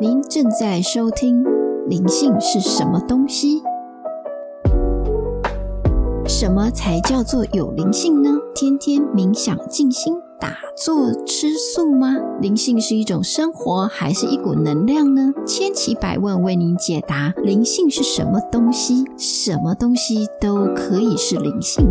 您正在收听《灵性是什么东西》？什么才叫做有灵性呢？天天冥想、静心、打坐、吃素吗？灵性是一种生活，还是一股能量呢？千奇百问，为您解答。灵性是什么东西？什么东西都可以是灵性。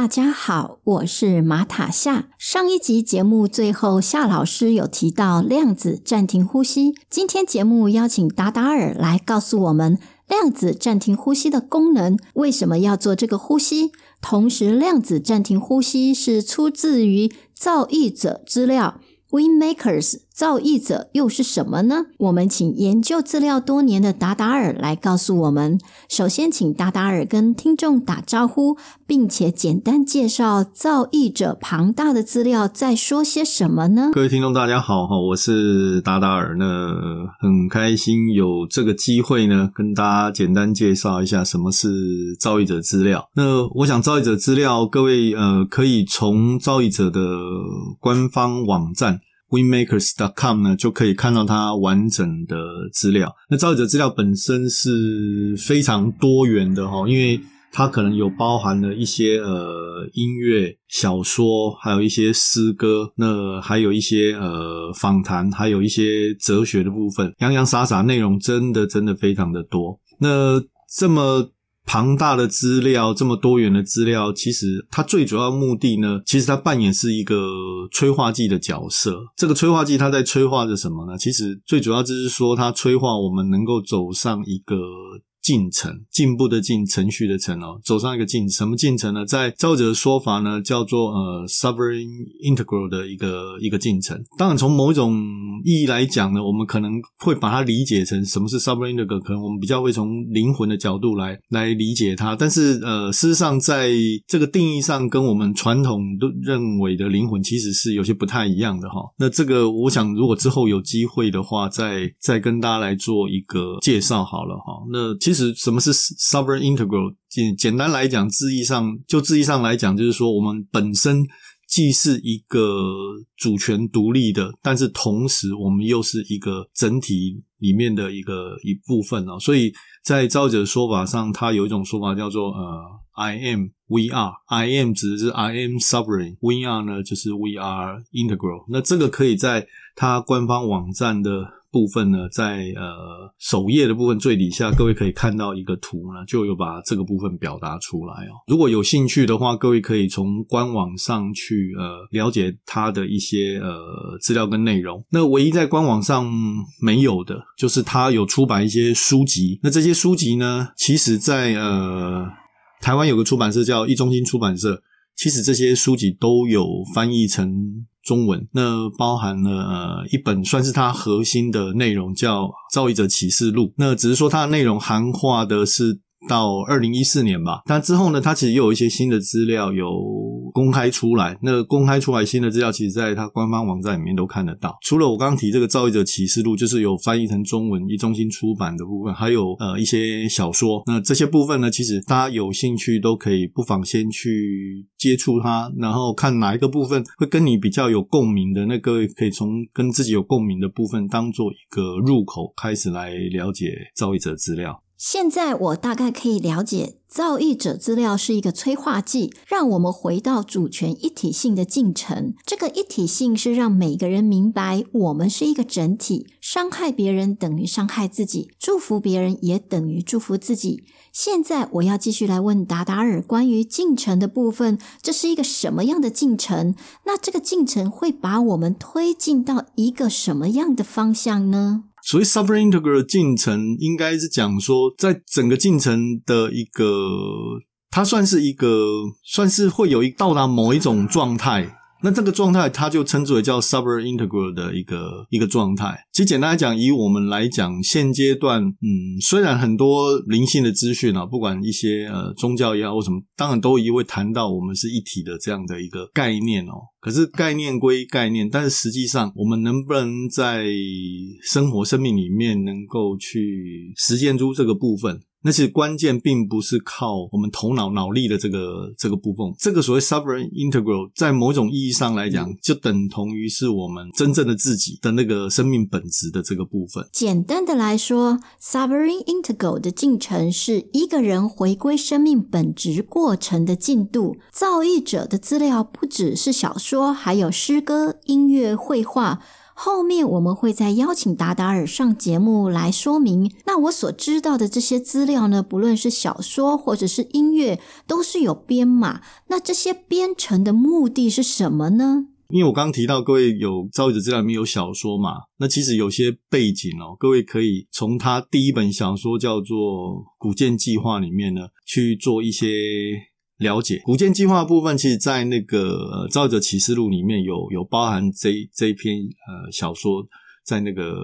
大家好，我是马塔夏。上一集节目最后，夏老师有提到量子暂停呼吸。今天节目邀请达达尔来告诉我们量子暂停呼吸的功能，为什么要做这个呼吸？同时，量子暂停呼吸是出自于造诣者资料。（Winmakers） 造诣者又是什么呢？我们请研究资料多年的达达尔来告诉我们。首先，请达达尔跟听众打招呼，并且简单介绍造诣者庞大的资料在说些什么呢？各位听众，大家好哈，我是达达尔。那很开心有这个机会呢，跟大家简单介绍一下什么是造诣者资料。那我想，造诣者资料，各位呃，可以从造诣者的官方网站。winmakers.com 呢，就可以看到它完整的资料。那造者资料本身是非常多元的哈，因为它可能有包含了一些呃音乐、小说，还有一些诗歌，那还有一些呃访谈，还有一些哲学的部分，洋洋洒洒内容真的真的非常的多。那这么庞大的资料，这么多元的资料，其实它最主要目的呢，其实它扮演是一个催化剂的角色。这个催化剂它在催化着什么呢？其实最主要就是说，它催化我们能够走上一个。进程，进步的进，程序的程哦，走上一个进，什么进程呢？在造译者的说法呢，叫做呃 sovereign integral 的一个一个进程。当然，从某一种意义来讲呢，我们可能会把它理解成什么是 sovereign integral，可能我们比较会从灵魂的角度来来理解它。但是呃，事实上在这个定义上，跟我们传统都认为的灵魂其实是有些不太一样的哈。那这个，我想如果之后有机会的话，再再跟大家来做一个介绍好了哈。那其实什么是 sovereign integral？简简单来讲，字义上就字义上来讲，就是说我们本身既是一个主权独立的，但是同时我们又是一个整体里面的一个一部分哦。所以在造者的说法上，它有一种说法叫做呃，I am，we are，I am 指的是 I am sovereign，we are 呢就是 we are integral。那这个可以在它官方网站的。部分呢，在呃首页的部分最底下，各位可以看到一个图呢，就有把这个部分表达出来哦。如果有兴趣的话，各位可以从官网上去呃了解它的一些呃资料跟内容。那唯一在官网上没有的，就是它有出版一些书籍。那这些书籍呢，其实在呃台湾有个出版社叫一中心出版社，其实这些书籍都有翻译成。中文，那包含了呃一本算是它核心的内容，叫《造诣者启示录》。那只是说它的内容含化的是。到二零一四年吧，但之后呢，它其实又有一些新的资料有公开出来。那公开出来新的资料，其实在它官方网站里面都看得到。除了我刚刚提这个《造诣者启示录》，就是有翻译成中文，一中心出版的部分，还有呃一些小说。那这些部分呢，其实大家有兴趣都可以不妨先去接触它，然后看哪一个部分会跟你比较有共鸣的，那各位可以从跟自己有共鸣的部分当做一个入口，开始来了解造诣者资料。现在我大概可以了解，造诣者资料是一个催化剂，让我们回到主权一体性的进程。这个一体性是让每个人明白，我们是一个整体，伤害别人等于伤害自己，祝福别人也等于祝福自己。现在我要继续来问达达尔关于进程的部分，这是一个什么样的进程？那这个进程会把我们推进到一个什么样的方向呢？所谓 sovereign integral 进程，应该是讲说，在整个进程的一个，它算是一个，算是会有一到达某一种状态。那这个状态，它就称之为叫 suber integral 的一个一个状态。其实简单来讲，以我们来讲，现阶段，嗯，虽然很多灵性的资讯啊，不管一些呃宗教也好或什么，当然都一会谈到我们是一体的这样的一个概念哦。可是概念归概念，但是实际上，我们能不能在生活、生命里面能够去实践出这个部分？那其实关键并不是靠我们头脑脑力的这个这个部分。这个所谓 sovereign integral，在某种意义上来讲，就等同于是我们真正的自己的那个生命本质的这个部分。简单的来说，sovereign integral 的进程是一个人回归生命本质过程的进度。造诣者的资料不只是小说，还有诗歌、音乐、绘画。后面我们会再邀请达达尔上节目来说明。那我所知道的这些资料呢，不论是小说或者是音乐，都是有编码。那这些编程的目的是什么呢？因为我刚刚提到，各位有造译者资料里面有小说嘛，那其实有些背景哦，各位可以从他第一本小说叫做《古剑计划》里面呢去做一些。了解古剑计划部分，其实，在那个《造译者启示录》里面有有包含这这一篇呃小说在那个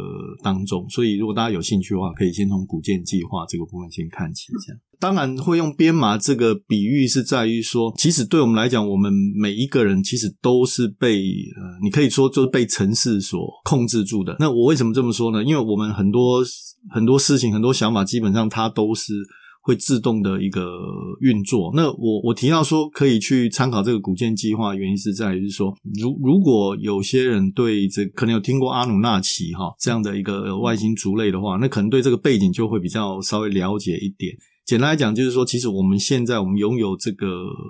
当中，所以如果大家有兴趣的话，可以先从古剑计划这个部分先看起。这样，当然会用编码这个比喻，是在于说，其实对我们来讲，我们每一个人其实都是被呃，你可以说就是被城市所控制住的。那我为什么这么说呢？因为我们很多很多事情、很多想法，基本上它都是。会自动的一个运作。那我我提到说可以去参考这个古建计划，原因是在于说，如如果有些人对这可能有听过阿努纳奇哈这样的一个外星族类的话，那可能对这个背景就会比较稍微了解一点。简单来讲，就是说，其实我们现在我们拥有这个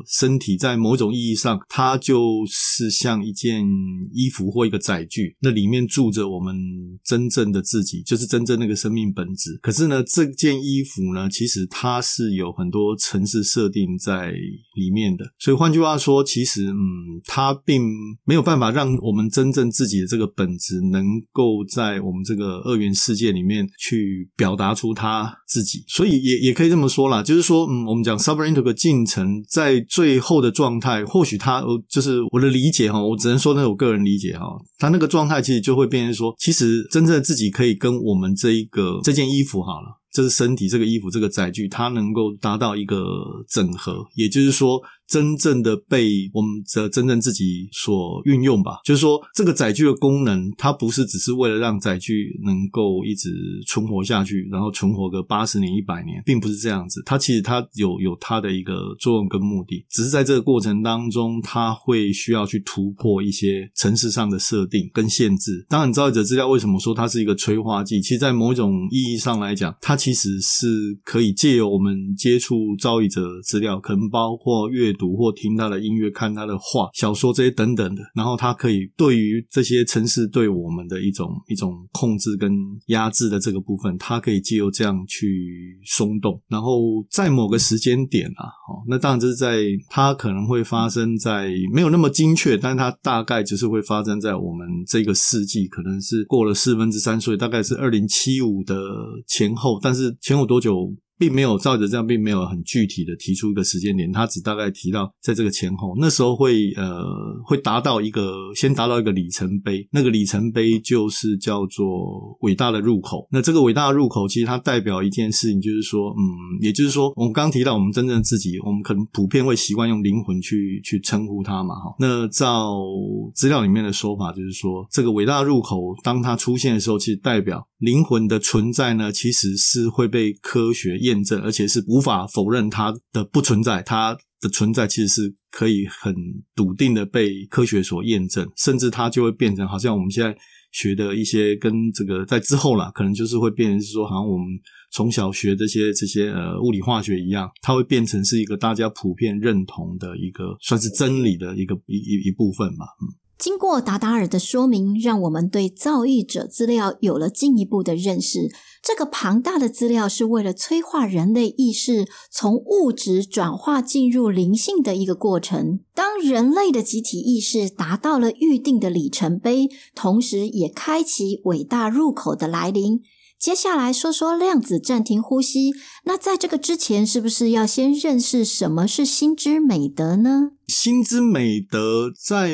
身体，在某种意义上，它就是像一件衣服或一个载具，那里面住着我们真正的自己，就是真正那个生命本质。可是呢，这件衣服呢，其实它是有很多程式设定在里面的。所以换句话说，其实嗯，它并没有办法让我们真正自己的这个本质能够在我们这个二元世界里面去表达出它自己。所以也也可以这么说了，就是说，嗯，我们讲 suberintek 进程在最后的状态，或许它就是我的理解哈，我只能说那我个人理解哈，它那个状态其实就会变成说，其实真正自己可以跟我们这一个这件衣服好了。这是身体，这个衣服，这个载具，它能够达到一个整合，也就是说，真正的被我们的真正自己所运用吧。就是说，这个载具的功能，它不是只是为了让载具能够一直存活下去，然后存活个八十年、一百年，并不是这样子。它其实它有有它的一个作用跟目的，只是在这个过程当中，它会需要去突破一些城市上的设定跟限制。当然，造译者资料为什么说它是一个催化剂？其实，在某种意义上来讲，它其实是可以借由我们接触造译者资料，可能包括阅读或听他的音乐、看他的画、小说这些等等的，然后它可以对于这些城市对我们的一种一种控制跟压制的这个部分，它可以借由这样去松动。然后在某个时间点啊，哦，那当然这是在它可能会发生在没有那么精确，但是它大概就是会发生在我们这个世纪，可能是过了四分之三岁，大概是二零七五的前后，但是前后多久？并没有照着这样，并没有很具体的提出一个时间点，他只大概提到在这个前后，那时候会呃会达到一个先达到一个里程碑，那个里程碑就是叫做伟大的入口。那这个伟大的入口其实它代表一件事情，就是说，嗯，也就是说，我们刚提到我们真正自己，我们可能普遍会习惯用灵魂去去称呼它嘛，哈。那照资料里面的说法，就是说这个伟大入口当它出现的时候，其实代表灵魂的存在呢，其实是会被科学验证，而且是无法否认它的不存在，它的存在其实是可以很笃定的被科学所验证，甚至它就会变成好像我们现在学的一些跟这个在之后啦，可能就是会变成是说，好像我们从小学这些这些呃物理化学一样，它会变成是一个大家普遍认同的一个算是真理的一个一一一部分嘛，嗯。经过达达尔的说明，让我们对造诣者资料有了进一步的认识。这个庞大的资料是为了催化人类意识从物质转化进入灵性的一个过程。当人类的集体意识达到了预定的里程碑，同时也开启伟大入口的来临。接下来说说量子暂停呼吸。那在这个之前，是不是要先认识什么是心之美德呢？心之美德在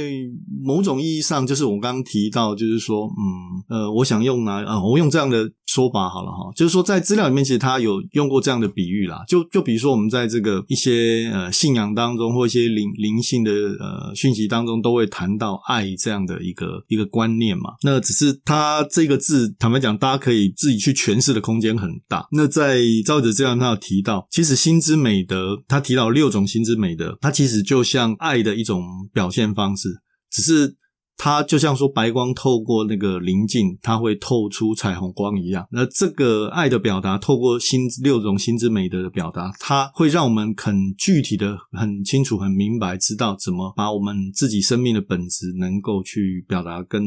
某种意义上，就是我刚刚提到，就是说，嗯，呃，我想用哪啊，我用这样的说法好了哈，就是说，在资料里面，其实他有用过这样的比喻啦，就就比如说，我们在这个一些呃信仰当中，或一些灵灵性的呃讯息当中，都会谈到爱这样的一个一个观念嘛。那只是他这个字，坦白讲，大家可以自己去诠释的空间很大。那在造译者资料他有提到，其实心之美德，他提到六种心之美德，它其实就像。像爱的一种表现方式，只是它就像说白光透过那个棱镜，它会透出彩虹光一样。那这个爱的表达，透过心六种心之美德的表达，它会让我们很具体的、很清楚、很明白，知道怎么把我们自己生命的本质能够去表达跟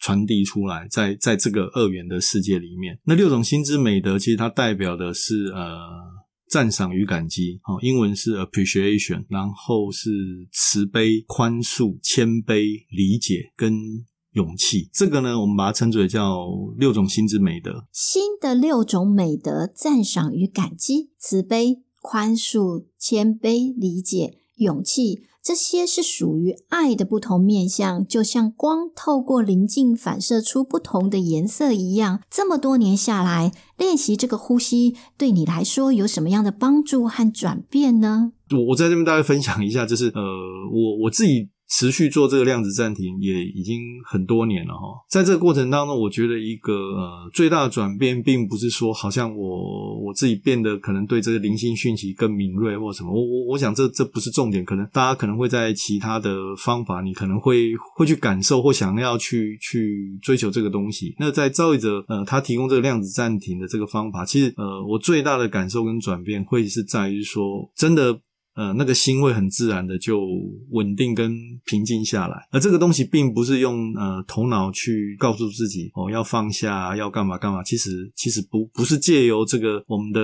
传递出来，在在这个二元的世界里面。那六种心之美德，其实它代表的是呃。赞赏与感激，好，英文是 appreciation，然后是慈悲、宽恕、谦卑、理解跟勇气。这个呢，我们把它称之为叫六种心之美德。新的六种美德：赞赏与感激、慈悲、宽恕、谦卑、理解、勇气。这些是属于爱的不同面相，就像光透过棱镜反射出不同的颜色一样。这么多年下来，练习这个呼吸，对你来说有什么样的帮助和转变呢？我我在这边大概分享一下，就是呃，我我自己。持续做这个量子暂停也已经很多年了哈，在这个过程当中，我觉得一个呃最大的转变，并不是说好像我我自己变得可能对这个灵性讯息更敏锐或什么，我我我想这这不是重点，可能大家可能会在其他的方法，你可能会会去感受或想要去去追求这个东西。那在造译者呃他提供这个量子暂停的这个方法，其实呃我最大的感受跟转变，会是在于说真的。呃，那个心会很自然的就稳定跟平静下来，而这个东西并不是用呃头脑去告诉自己哦要放下，要干嘛干嘛，其实其实不不是借由这个我们的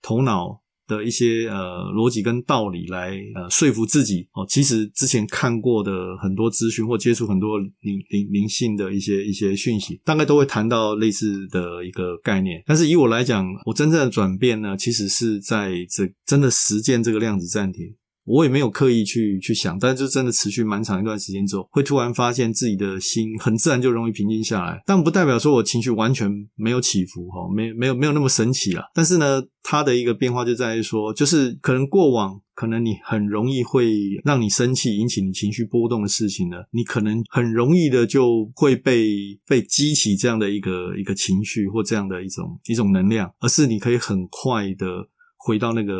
头脑。的一些呃逻辑跟道理来呃说服自己哦，其实之前看过的很多资讯或接触很多灵灵灵性的一些一些讯息，大概都会谈到类似的一个概念。但是以我来讲，我真正的转变呢，其实是在这真的实践这个量子暂停。我也没有刻意去去想，但是就真的持续蛮长一段时间之后，会突然发现自己的心很自然就容易平静下来。但不代表说我情绪完全没有起伏哈，没没有没有那么神奇啦。但是呢，它的一个变化就在于说，就是可能过往可能你很容易会让你生气、引起你情绪波动的事情呢，你可能很容易的就会被被激起这样的一个一个情绪或这样的一种一种能量，而是你可以很快的。回到那个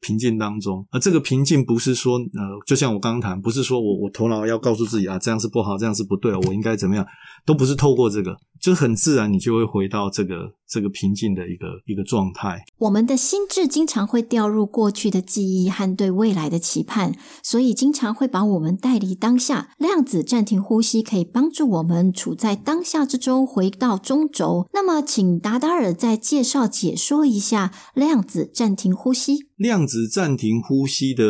平静当中，而这个平静不是说，呃，就像我刚刚谈，不是说我我头脑要告诉自己啊，这样是不好，这样是不对，我应该怎么样，都不是透过这个，就是很自然，你就会回到这个。这个平静的一个一个状态。我们的心智经常会掉入过去的记忆和对未来的期盼，所以经常会把我们带离当下。量子暂停呼吸可以帮助我们处在当下之中，回到中轴。那么，请达达尔再介绍解说一下量子暂停停呼吸。量子暂停呼吸的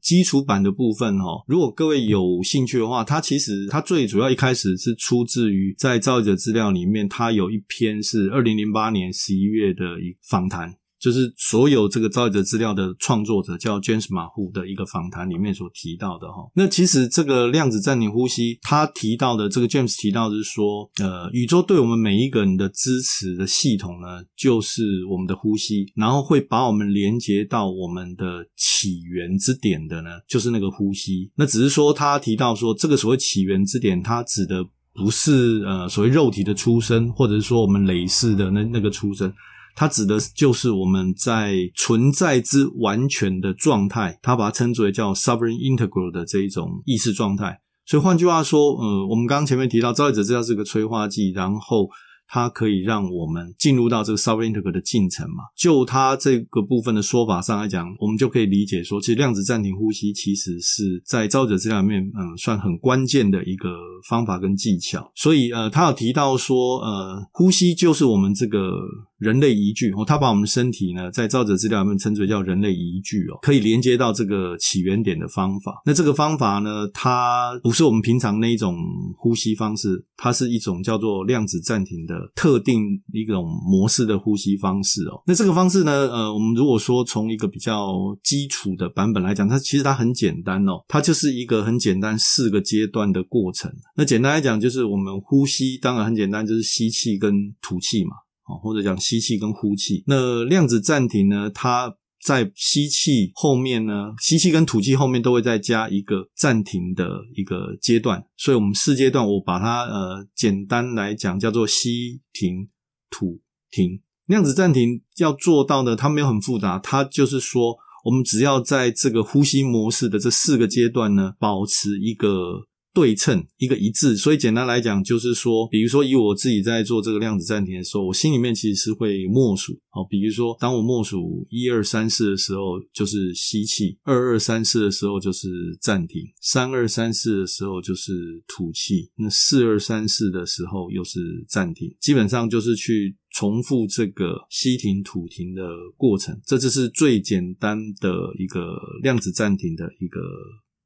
基础版的部分，哈，如果各位有兴趣的话，它其实它最主要一开始是出自于在造者资料里面，它有一篇是二零零八年十一月的一访谈。就是所有这个造译者资料的创作者叫 James 马户的一个访谈里面所提到的哈，那其实这个量子暂停呼吸，他提到的这个 James 提到是说，呃，宇宙对我们每一个人的支持的系统呢，就是我们的呼吸，然后会把我们连接到我们的起源之点的呢，就是那个呼吸。那只是说他提到说，这个所谓起源之点，它指的不是呃所谓肉体的出生，或者是说我们累世的那那个出生。它指的就是我们在存在之完全的状态，它把它称之为叫 sovereign integral 的这一种意识状态。所以换句话说，呃，我们刚刚前面提到，造译者资料是个催化剂，然后。它可以让我们进入到这个 sovereign integral 的进程嘛？就它这个部分的说法上来讲，我们就可以理解说，其实量子暂停呼吸其实是在造译者资料里面，嗯，算很关键的一个方法跟技巧。所以，呃，他有提到说，呃，呼吸就是我们这个人类仪具哦，它把我们身体呢，在造者资料里面称之为叫人类仪具哦，可以连接到这个起源点的方法。那这个方法呢，它不是我们平常那一种呼吸方式，它是一种叫做量子暂停的特定一种模式的呼吸方式哦。那这个方式呢，呃，我们如果说从一个比较基础的版本来讲，它其实它很简单哦，它就是一个很简单四个阶段的过程。那简单来讲，就是我们呼吸，当然很简单，就是吸气跟吐气嘛。或者讲吸气跟呼气，那量子暂停呢？它在吸气后面呢，吸气跟吐气后面都会再加一个暂停的一个阶段，所以我们四阶段，我把它呃简单来讲叫做吸停吐停。量子暂停要做到呢，它没有很复杂，它就是说，我们只要在这个呼吸模式的这四个阶段呢，保持一个。对称一个一致，所以简单来讲就是说，比如说以我自己在做这个量子暂停的时候，我心里面其实是会默数，好，比如说当我默数一二三四的时候就是吸气，二二三四的时候就是暂停，三二三四的时候就是吐气，那四二三四的时候又是暂停，基本上就是去重复这个吸停吐停的过程，这就是最简单的一个量子暂停的一个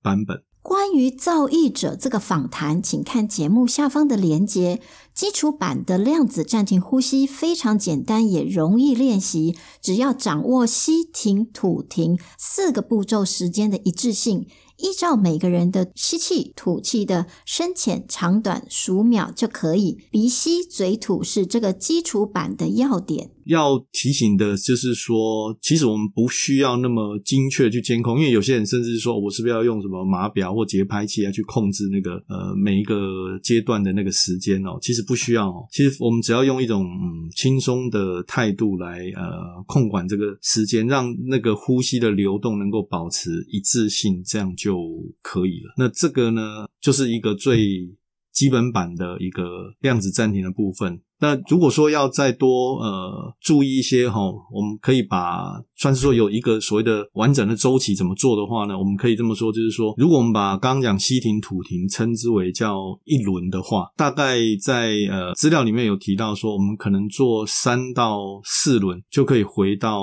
版本。关于造诣者这个访谈，请看节目下方的连接。基础版的量子暂停呼吸非常简单，也容易练习。只要掌握吸停吐停四个步骤时间的一致性，依照每个人的吸气吐气的深浅长短数秒就可以。鼻吸嘴吐是这个基础版的要点。要提醒的就是说，其实我们不需要那么精确去监控，因为有些人甚至说，我是不是要用什么码表或节拍器来去控制那个呃每一个阶段的那个时间哦？其实不需要哦，其实我们只要用一种嗯轻松的态度来呃控管这个时间，让那个呼吸的流动能够保持一致性，这样就可以了。那这个呢，就是一个最基本版的一个量子暂停的部分。那如果说要再多呃注意一些哈，我们可以把算是说有一个所谓的完整的周期怎么做的话呢？我们可以这么说，就是说，如果我们把刚刚讲吸停吐停称之为叫一轮的话，大概在呃资料里面有提到说，我们可能做三到四轮就可以回到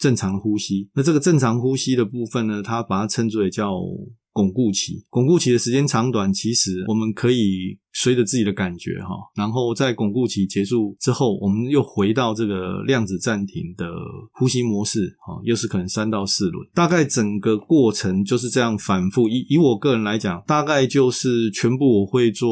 正常的呼吸。那这个正常呼吸的部分呢，它把它称之为叫。巩固期，巩固期的时间长短，其实我们可以随着自己的感觉哈，然后在巩固期结束之后，我们又回到这个量子暂停的呼吸模式哈，又是可能三到四轮，大概整个过程就是这样反复。以以我个人来讲，大概就是全部我会做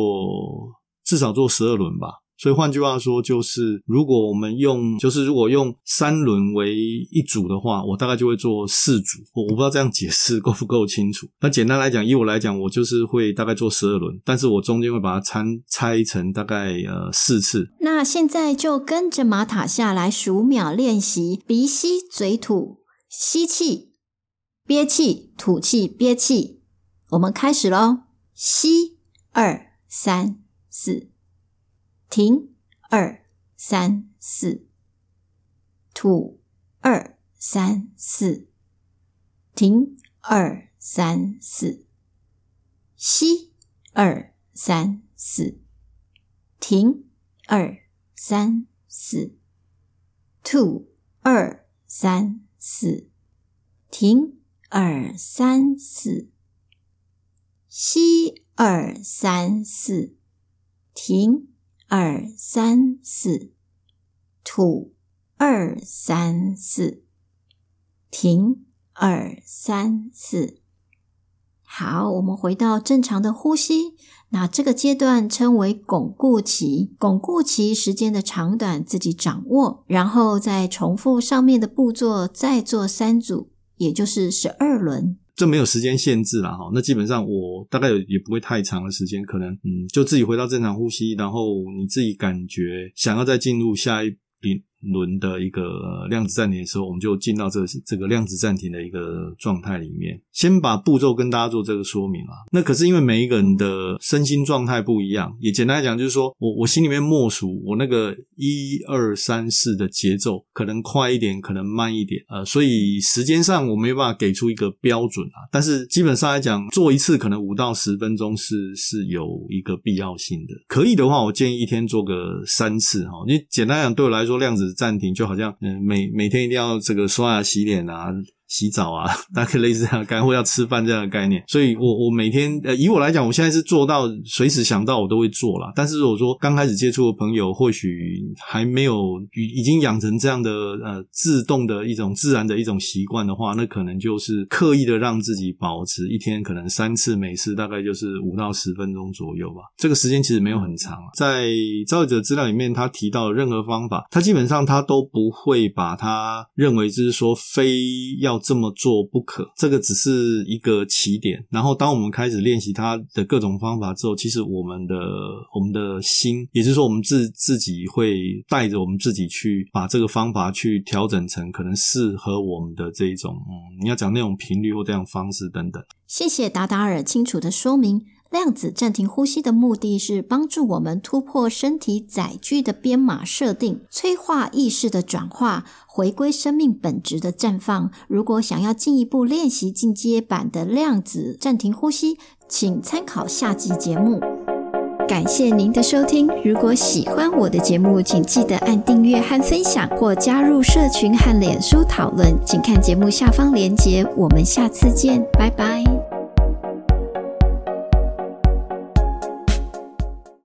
至少做十二轮吧。所以换句话说，就是如果我们用，就是如果用三轮为一组的话，我大概就会做四组。我我不知道这样解释 够不够清楚。那简单来讲，以我来讲，我就是会大概做十二轮，但是我中间会把它拆拆成大概呃四次。那现在就跟着马塔下来数秒练习，鼻吸嘴吐，吸气，憋气，吐气，憋气。我们开始喽，吸，二，三，四。停，二三四，吐，二三四，停，二三四，吸，二三四，停，二三四，吐，二三四，停，二三四，吸，二三四，停。二三四，吐，二三四，停，二三四。好，我们回到正常的呼吸。那这个阶段称为巩固期，巩固期时间的长短自己掌握，然后再重复上面的步骤，再做三组，也就是十二轮。这没有时间限制了，哈，那基本上我大概也不会太长的时间，可能嗯，就自己回到正常呼吸，然后你自己感觉想要再进入下一轮。轮的一个量子暂停的时候，我们就进到这这个量子暂停的一个状态里面。先把步骤跟大家做这个说明啊。那可是因为每一个人的身心状态不一样，也简单来讲，就是说我我心里面默数我那个一二三四的节奏，可能快一点，可能慢一点，呃，所以时间上我没有办法给出一个标准啊。但是基本上来讲，做一次可能五到十分钟是是有一个必要性的。可以的话，我建议一天做个三次哈。你简单讲，对我来说量子。暂停，就好像嗯每每天一定要这个刷牙洗脸啊。洗澡啊，大概类似这样的概念，或要吃饭这样的概念。所以我，我每天呃，以我来讲，我现在是做到随时想到我都会做啦。但是，如果说刚开始接触的朋友，或许还没有已经养成这样的呃自动的一种自然的一种习惯的话，那可能就是刻意的让自己保持一天可能三次，每次大概就是五到十分钟左右吧。这个时间其实没有很长。在造诣者资料里面，他提到任何方法，他基本上他都不会把他认为就是说非要。这么做不可，这个只是一个起点。然后，当我们开始练习它的各种方法之后，其实我们的我们的心，也就是说，我们自自己会带着我们自己去把这个方法去调整成可能适合我们的这一种，嗯，你要讲那种频率或这样方式等等。谢谢达达尔清楚的说明。量子暂停呼吸的目的是帮助我们突破身体载具的编码设定，催化意识的转化，回归生命本质的绽放。如果想要进一步练习进阶版的量子暂停呼吸，请参考下集节目。感谢您的收听。如果喜欢我的节目，请记得按订阅和分享，或加入社群和脸书讨论。请看节目下方连结。我们下次见，拜拜。